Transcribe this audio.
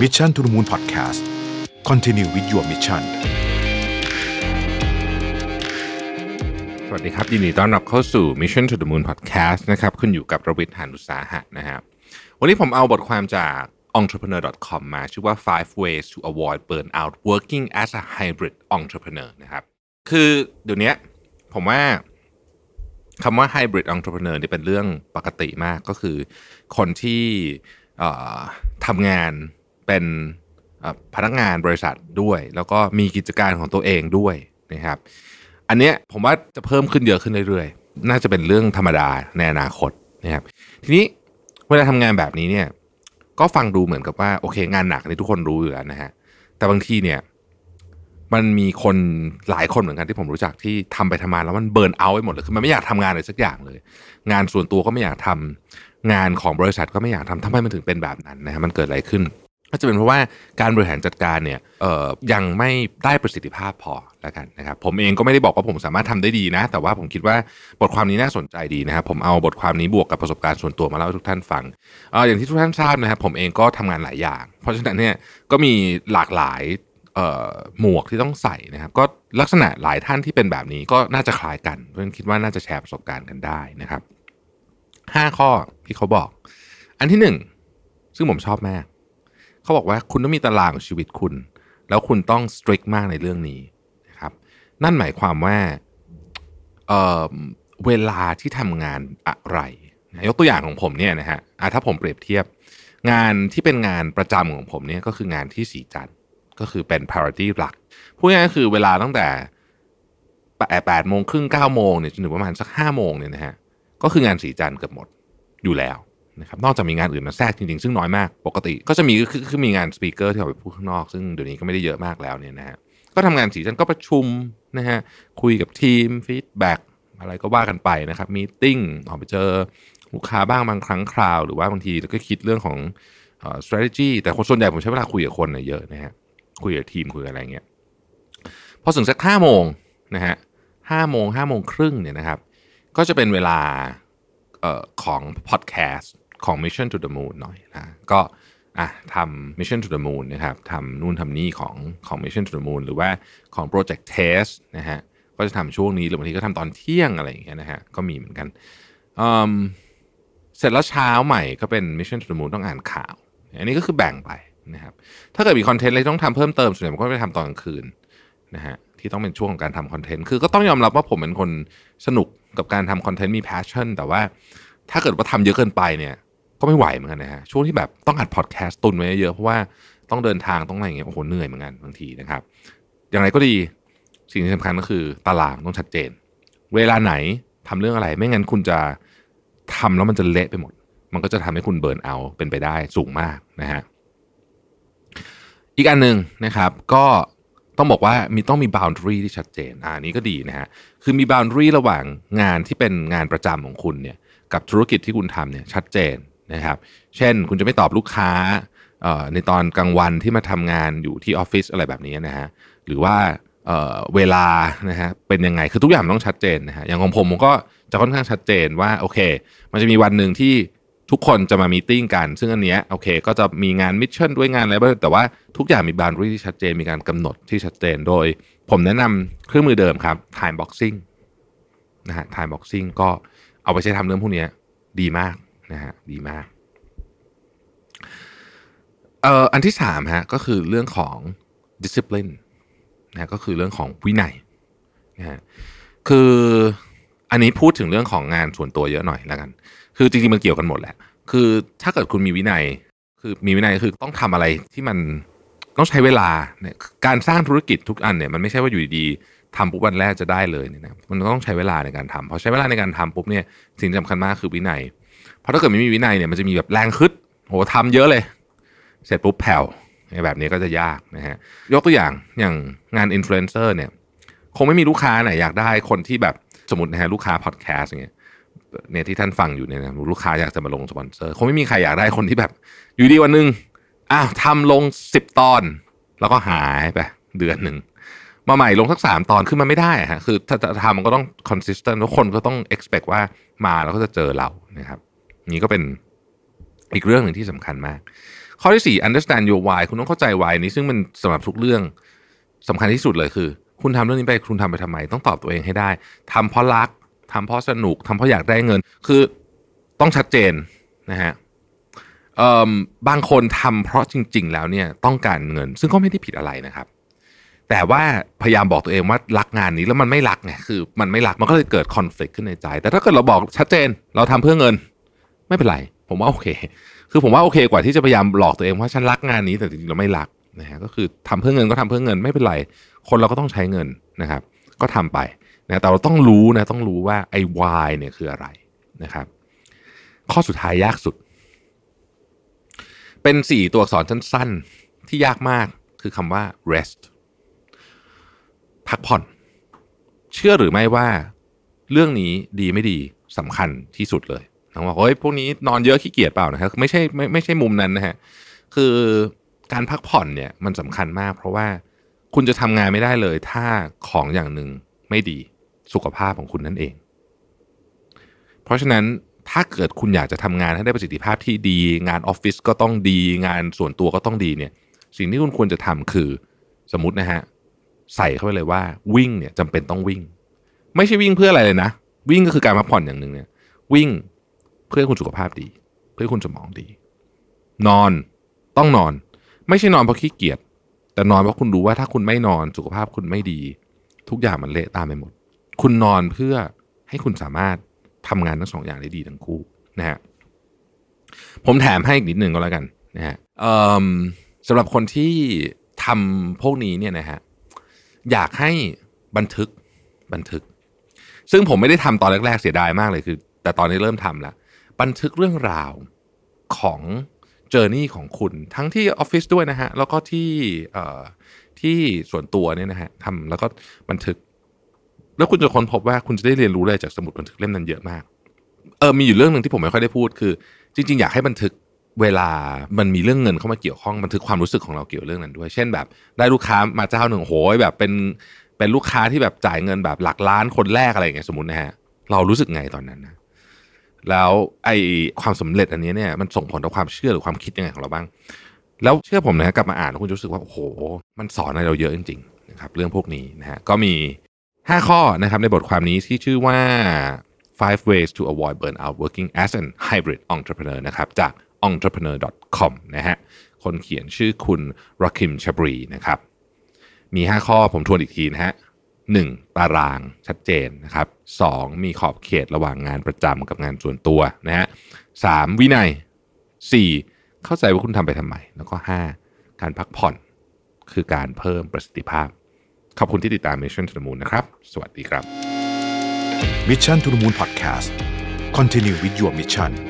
Mission to the Moon Podcast Continue with your mission สวัสดีครับยินดีต้อนรับเข้าสู่ Mission to the Moon Podcast นะครับคุณอยู่กับระวิทย์หานุสาหะนะครับวันนี้ผมเอาบทความจาก entrepreneur.com มาชื่อว่า five ways to avoid burnout working as a hybrid entrepreneur นะครับคือเดี๋ยวนี้ผมว่าคำว่า hybrid entrepreneur นี่เป็นเรื่องปกติมากก็คือคนที่ทำงาน เป็นพนักงานบริษัทด้วย แล้วก็มีกิจการของตัวเองด้วยนะครับ อันเนี้ยผมว่าจะเพิ่มขึ้นเยอะขึ้นเรื่อยๆ น่าจะเป็นเรื่องธรรมดาในอนาคตนะครับ ทีนี้เวลาทำงานแบบนี้เนี่ย ก็ฟังดูเหมือนกับว่าโอเค งานหนักนี่ทุกคนรู้อยู่แล้วนะฮะ แต่บางทีเนี่ย มันมีคนหลายคนเหมือนกันที่ผมรู้จักที่ทำไปทำมาแล้วมันเบิร์นเอาไปหมดเลยคือมันไม่อยากทำงานอะไรสักอย่างเลย งานส่วนตัวก็ไม่อยากทำงานของบริษัทก็ไม่อยากทำทำไมมันถึงเป็นแบบนั้นนะฮะมันเกิดอะไรขึ้น ก็จะเป็นเพราะว่าการบริหารจัดการเนี่ยยังไม่ได้ประสิทธิภาพพอแล้วกันนะครับผมเองก็ไม่ได้บอกว่าผมสามารถทำได้ดีนะ แต่ว่าผมคิดว่าบทความนี้น่าสนใจดีนะครับผมเอาบทความนี้บวกกับประสบการณ์ส่วนตัวมาเล่าให้ทุกท่านฟังอออย่างที่ทุกท่านทราบนะครับผมเองก็ทำงานหลายอย่าง เพราะฉะนั้นเนี่ยก็มีหลากหลายหมวกที่ต้องใส่นะครับก็ลักษณะหลายท่านที่เป็นแบบนี้ก็น่าจะคล้ายกัน เพราะฉะนั้นคิดว่าน่าจะแชร์ประสบการณ์กันได้นะครับห้าข้อที่เขาบอก อันที่หนึ่งซึ่งผมชอบมาก เขาบอกว่าคุณต้องมีตารางของชีวิตคุณ แล้วคุณต้องสตริกมากในเรื่องนี้นะครับนั่นหมายความว่าเเวลาที่ทำงานอะไรนะยกตัวอย่างของผมเนี่ยนะฮะถ้าผมเปรียบเทียบ งานที่เป็นงานประจำของผมเนี่ยก็คืองานที่สีจันก็คือเป็น priority หลักพูดง่ายๆก็คือเวลาตั้งแต่แปดโมงครึ่งเก้าโมงเนี่ยจนถึงประมาณสักห้าโมงเนี่ยนะฮะก็คืองานศรีจันทร์เกือบหมดอยู่แล้ว นะครับนอกจากมีงานอื่นมาแทรกจริงๆ ซึ่งน้อยมากปกติ ก็จะมีคือคือมีงาน speaker ที่ออกไปพูดข้างนอก ซึ่งเดี๋ยวนี้ก็ไม่ได้เยอะมากแล้วเนี่ยนะฮะก็ทำงานศรีจันทร์ก็ประชุมนะฮะคุยกับทีม feedback อะไรก็ว่ากันไปนะครับ meeting ออกไปเจอลูกค้าบ้างบางครั้งคราว หรือว่าบางทีเราก็คิดเรื่องของเอ่อ strategy แต่คนส่วนใหญ่ผมใช้เวลาคุยกับคนเนี่ยเยอะนะฮะคุยกับทีมคุยกับอะไรเงี้ยพอถึงสักห้าโมงนะฮะห้าโมงห้าโมงครึ่งเนี่ยนะครับ ก็จะเป็นเวลาเอ่อของพอดแคสต์ ของ Mission to the Moon หน่อยนะก็อะทำ Mission to the Moon นะครับทำนู่นทำนี่ของของ Mission to the Moon หรือว่าของ Project Test นะฮะก็จะทำช่วงนี้หรือบางทีก็ทำตอนเที่ยงอะไรอย่างเงี้ยนะฮะก็มีเหมือนกันเสร็จแล้วเช้าใหม่ก็เป็น Mission to the Moon ต้องอ่านข่าว อันนี้ก็คือแบ่งไปนะครับถ้าเกิดมีคอนเทนต์อะไรต้องทำเพิ่มเติมส่วนใหญ่ผมก็ไปทำตอนกลางคืนนะฮะที่ต้องเป็นช่วงของการทำคอนเทนต์คือก็ต้องยอมรับว่าผมเป็นคนสนุกกับการทำคอนเทนต์มี passion แต่ว่าถ้าเกิดว่าทำเยอะเกินไปเนี่ย ก็ไม่ไหวเหมือนกันนะฮะช่วงที่แบบต้องอัดพอดแคสต์ตุนไว้เยอะเพราะว่าต้องเดินทางต้องอะไรอย่างเงี้ยโอ้โหเหนื่อยเหมือนกันบางทีนะครับ อย่างไรก็ดีสิ่งที่สำคัญก็คือตารางต้องชัดเจน เวลาไหนทำเรื่องอะไร ไม่งั้นคุณจะทำแล้วมันจะเละไปหมด มันก็จะทำให้คุณเบิร์นเอาเป็นไปได้สูงมากนะฮะอีกอันหนึ่งนะครับก็ต้องบอกว่ามีต้องมี boundary ที่ชัดเจนอ่านี้ก็ดีนะฮะคือมี boundary ระหว่างงานที่เป็นงานประจำของคุณเนี่ยกับธุรกิจที่คุณทำเนี่ยชัดเจน นะครับ เช่นคุณจะไม่ตอบลูกค้าในตอนกลางวันที่มาทำงานอยู่ที่ออฟฟิศอะไรแบบนี้นะฮะหรือว่าเวลานะฮะเป็นยังไงคือทุกอย่างต้องชัดเจนนะฮะอย่างของผมผมก็จะค่อนข้างชัดเจนว่าโอเค มันจะมีวันหนึ่งที่ทุกคนจะมา meeting กัน ซึ่งอันเนี้ยโอเค ก็จะมีงาน Mission ด้วยงานอะไรบ้างแต่ว่าทุกอย่างมี boundary ที่ชัดเจนมีการกำหนดที่ชัดเจนโดย ผมแนะนำเครื่องมือเดิมครับ time boxing นะฮะ time boxing ก็เอาไปใช้ทำเรื่องพวกนี้ดีมาก นะฮะดีมากเอ่ออันที่สามฮะก็คือเรื่องของ discipline นะก็คือเรื่องของวินัยนะฮะคืออันนี้พูดถึงเรื่องของงานส่วนตัวเยอะหน่อยแล้วกัน คือจริงๆมันเกี่ยวกันหมดแหละ คือถ้าเกิดคุณมีวินัย คือมีวินัยคือต้องทำอะไรที่มันต้องใช้เวลาเนี่ยการสร้างธุรกิจทุกอันเนี่ยมันไม่ใช่ว่าอยู่ดีๆทำปุ๊บวันแรกจะได้เลยเนี่ยนะมันต้องใช้เวลาในการทำพอใช้เวลาในการทำปุ๊บเนี่ยสิ่งสำคัญมากคือวินัย เพราะถ้าเกิดไม่มีวินัยเนี่ยมันจะมีแบบแรงฮึดโหทำเยอะเลย เสร็จปุ๊บแผ่วแบบนี้ก็จะยากนะฮะยกตัวอย่างอย่างงานอินฟลูเอนเซอร์เนี่ย คงไม่มีลูกค้าไหนอยากได้คนที่แบบสมมตินะฮะลูกค้าพอดแคสต์อย่างเงี้ยเนี่ยที่ท่านฟังอยู่เนี่ยนะลูกค้าอยากจะมาลงสปอนเซอร์คงไม่มีใครอยากได้คนที่แบบ อยู่ดีวันหนึ่งอ้าวทำลงสิบตอน แล้วก็หายไปเดือนหนึ่งมาใหม่ลงสักสามตอนขึ้นมาไม่ได้ฮะคือถ้าจะทำมันก็ต้อง consistent ทุกคนก็ต้อง expect ว่ามาแล้วก็จะเจอเรานะครับ นี่ก็เป็นอีกเรื่องหนึ่งที่สำคัญมาก ข้อที่สี่ understand your why คุณต้องเข้าใจ why นี้ซึ่งมันสำหรับทุกเรื่องสำคัญที่สุดเลยคือ คุณทำเรื่องนี้ไปคุณทำไปทำไม ต้องตอบตัวเองให้ได้ทำเพราะรักทำเพราะสนุกทำเพราะอยากได้เงิน คือต้องชัดเจนนะฮะบางคนทำเพราะจริง ๆ แล้วเนี่ยต้องการเงิน ซึ่งก็ไม่ได้ผิดอะไรนะครับ แต่ว่าพยายามบอกตัวเองว่ารักงานนี้แล้วมันไม่รักไงคือ มันไม่รักมันก็เลยเกิดคอน FLICT ขึ้นในใจ แต่ถ้าเกิดเราบอกชัดเจนเราทำเพื่อเงิน ไม่เป็นไร ผมว่าโอเค คือผมว่าโอเคกว่าที่จะพยายามหลอกตัวเองว่าฉันรักงานนี้แต่จริงๆเราไม่รักนะฮะก็คือทำเพื่อเงินก็ทำเพื่อเงินไม่เป็นไร คนเราก็ต้องใช้เงินนะครับ ก็ทำไปนะแต่เราต้องรู้นะต้องรู้ว่าไอ้ why เนี่ยคืออะไรนะครับ ข้อสุดท้ายยากสุด เป็นสี่ตัวอักษรสั้นๆ ที่ยากมากคือคำว่า rest พักผ่อน เชื่อหรือไม่ว่า เรื่องนี้ดีไม่ดีสำคัญที่สุดเลย น้องบอกเฮ้ยพวกนี้นอนเยอะขี้เกียจเปล่านะครับไม่ใช่ไม่ไม่ใช่มุมนั้นนะฮะคือการพักผ่อนเนี่ยมันสำคัญมาก เพราะว่าคุณจะทำงานไม่ได้เลย ถ้าของอย่างหนึ่งไม่ดีสุขภาพของคุณนั่นเอง เพราะฉะนั้นถ้าเกิดคุณอยากจะทำงานให้ได้ประสิทธิภาพที่ดี งานออฟฟิศก็ต้องดี งานส่วนตัวก็ต้องดีเนี่ยสิ่งที่คุณควรจะทำคือสมมตินะฮะใส่เข้าไปเลยว่าวิ่งเนี่ยจำเป็นต้องวิ่ง ไม่ใช่วิ่งเพื่ออะไรเลยนะ วิ่งก็คือการพักผ่อนอย่างหนึ่งเนี่ยวิ่ง เพื่อคุณสุขภาพดี เพื่อคุณสมองดี นอนต้องนอน ไม่ใช่นอนเพราะขี้เกียจแต่นอนเพราะคุณรู้ว่าถ้าคุณไม่นอนสุขภาพคุณไม่ดี ทุกอย่างมันเละตามไปหมด คุณนอนเพื่อให้คุณสามารถทำงานทั้งสองอย่างได้ดีทั้งคู่นะฮะผมแถมให้อีกนิดหนึ่งก็แล้วกันนะฮะสำหรับคนที่ทำพวกนี้เนี่ยนะฮะอยากให้บันทึกบันทึก ซึ่งผมไม่ได้ทำตอนแรกๆเสียดายมากเลยคือ แต่ตอนนี้เริ่มทำแล้ว บันทึกเรื่องราวของเจอร์นี่ของคุณทั้งที่ออฟฟิศด้วยนะฮะ แล้วก็ที่ที่ส่วนตัวเนี่ยนะฮะทำแล้วก็บันทึก แล้วคุณจะค้นพบว่าคุณจะได้เรียนรู้อะไรจากสมุดบันทึกเล่มนั้นเยอะมากเออมีอยู่เรื่องหนึ่งที่ผมไม่ค่อยได้พูดคือ จริง ๆ อยากให้บันทึกเวลามันมีเรื่องเงินเข้ามาเกี่ยวข้องบันทึกความรู้สึกของเราเกี่ยวเรื่องนั้นด้วย เช่นแบบ ได้ลูกค้ามาเจ้าหนึ่งโหยแบบเป็นเป็นลูกค้าที่แบบจ่ายเงินแบบหลักล้านคนแรกอะไรอย่างเงี้ยสมมตินะฮะเรารู้สึกไงตอนนั้นนะ แล้วไอความสำเร็จอันนี้เนี่ยมันส่งผลต่อความเชื่อหรือความคิดยังไงของเราบ้าง แล้วเชื่อผมนะกลับมาอ่านคุณจะรู้สึกว่าโอ้โห มันสอนอะไรเราเยอะจริงๆนะครับเรื่องพวกนี้นะฮะก็มี 5 ข้อนะครับในบทความนี้ที่ชื่อว่า five ways to avoid burnout working as an hybrid entrepreneur นะครับจาก entrepreneur.com นะฮะคนเขียนชื่อคุณรักิมชบรีนะครับมี 5 ข้อผมทวนอีกทีนะฮะ หนึ่งตารางชัดเจนนะครับสองมีขอบเขตระหว่างงานประจำกับงานส่วนตัวนะฮะสามวินัยสี่เข้าใจว่าคุณทำไปทำไม แล้วก็ห้าการพักผ่อนคือการเพิ่มประสิทธิภาพ ขอบคุณที่ติดตาม Mission to the Moon นะครับ สวัสดีครับ Mission to the Moon Podcast Continue with your mission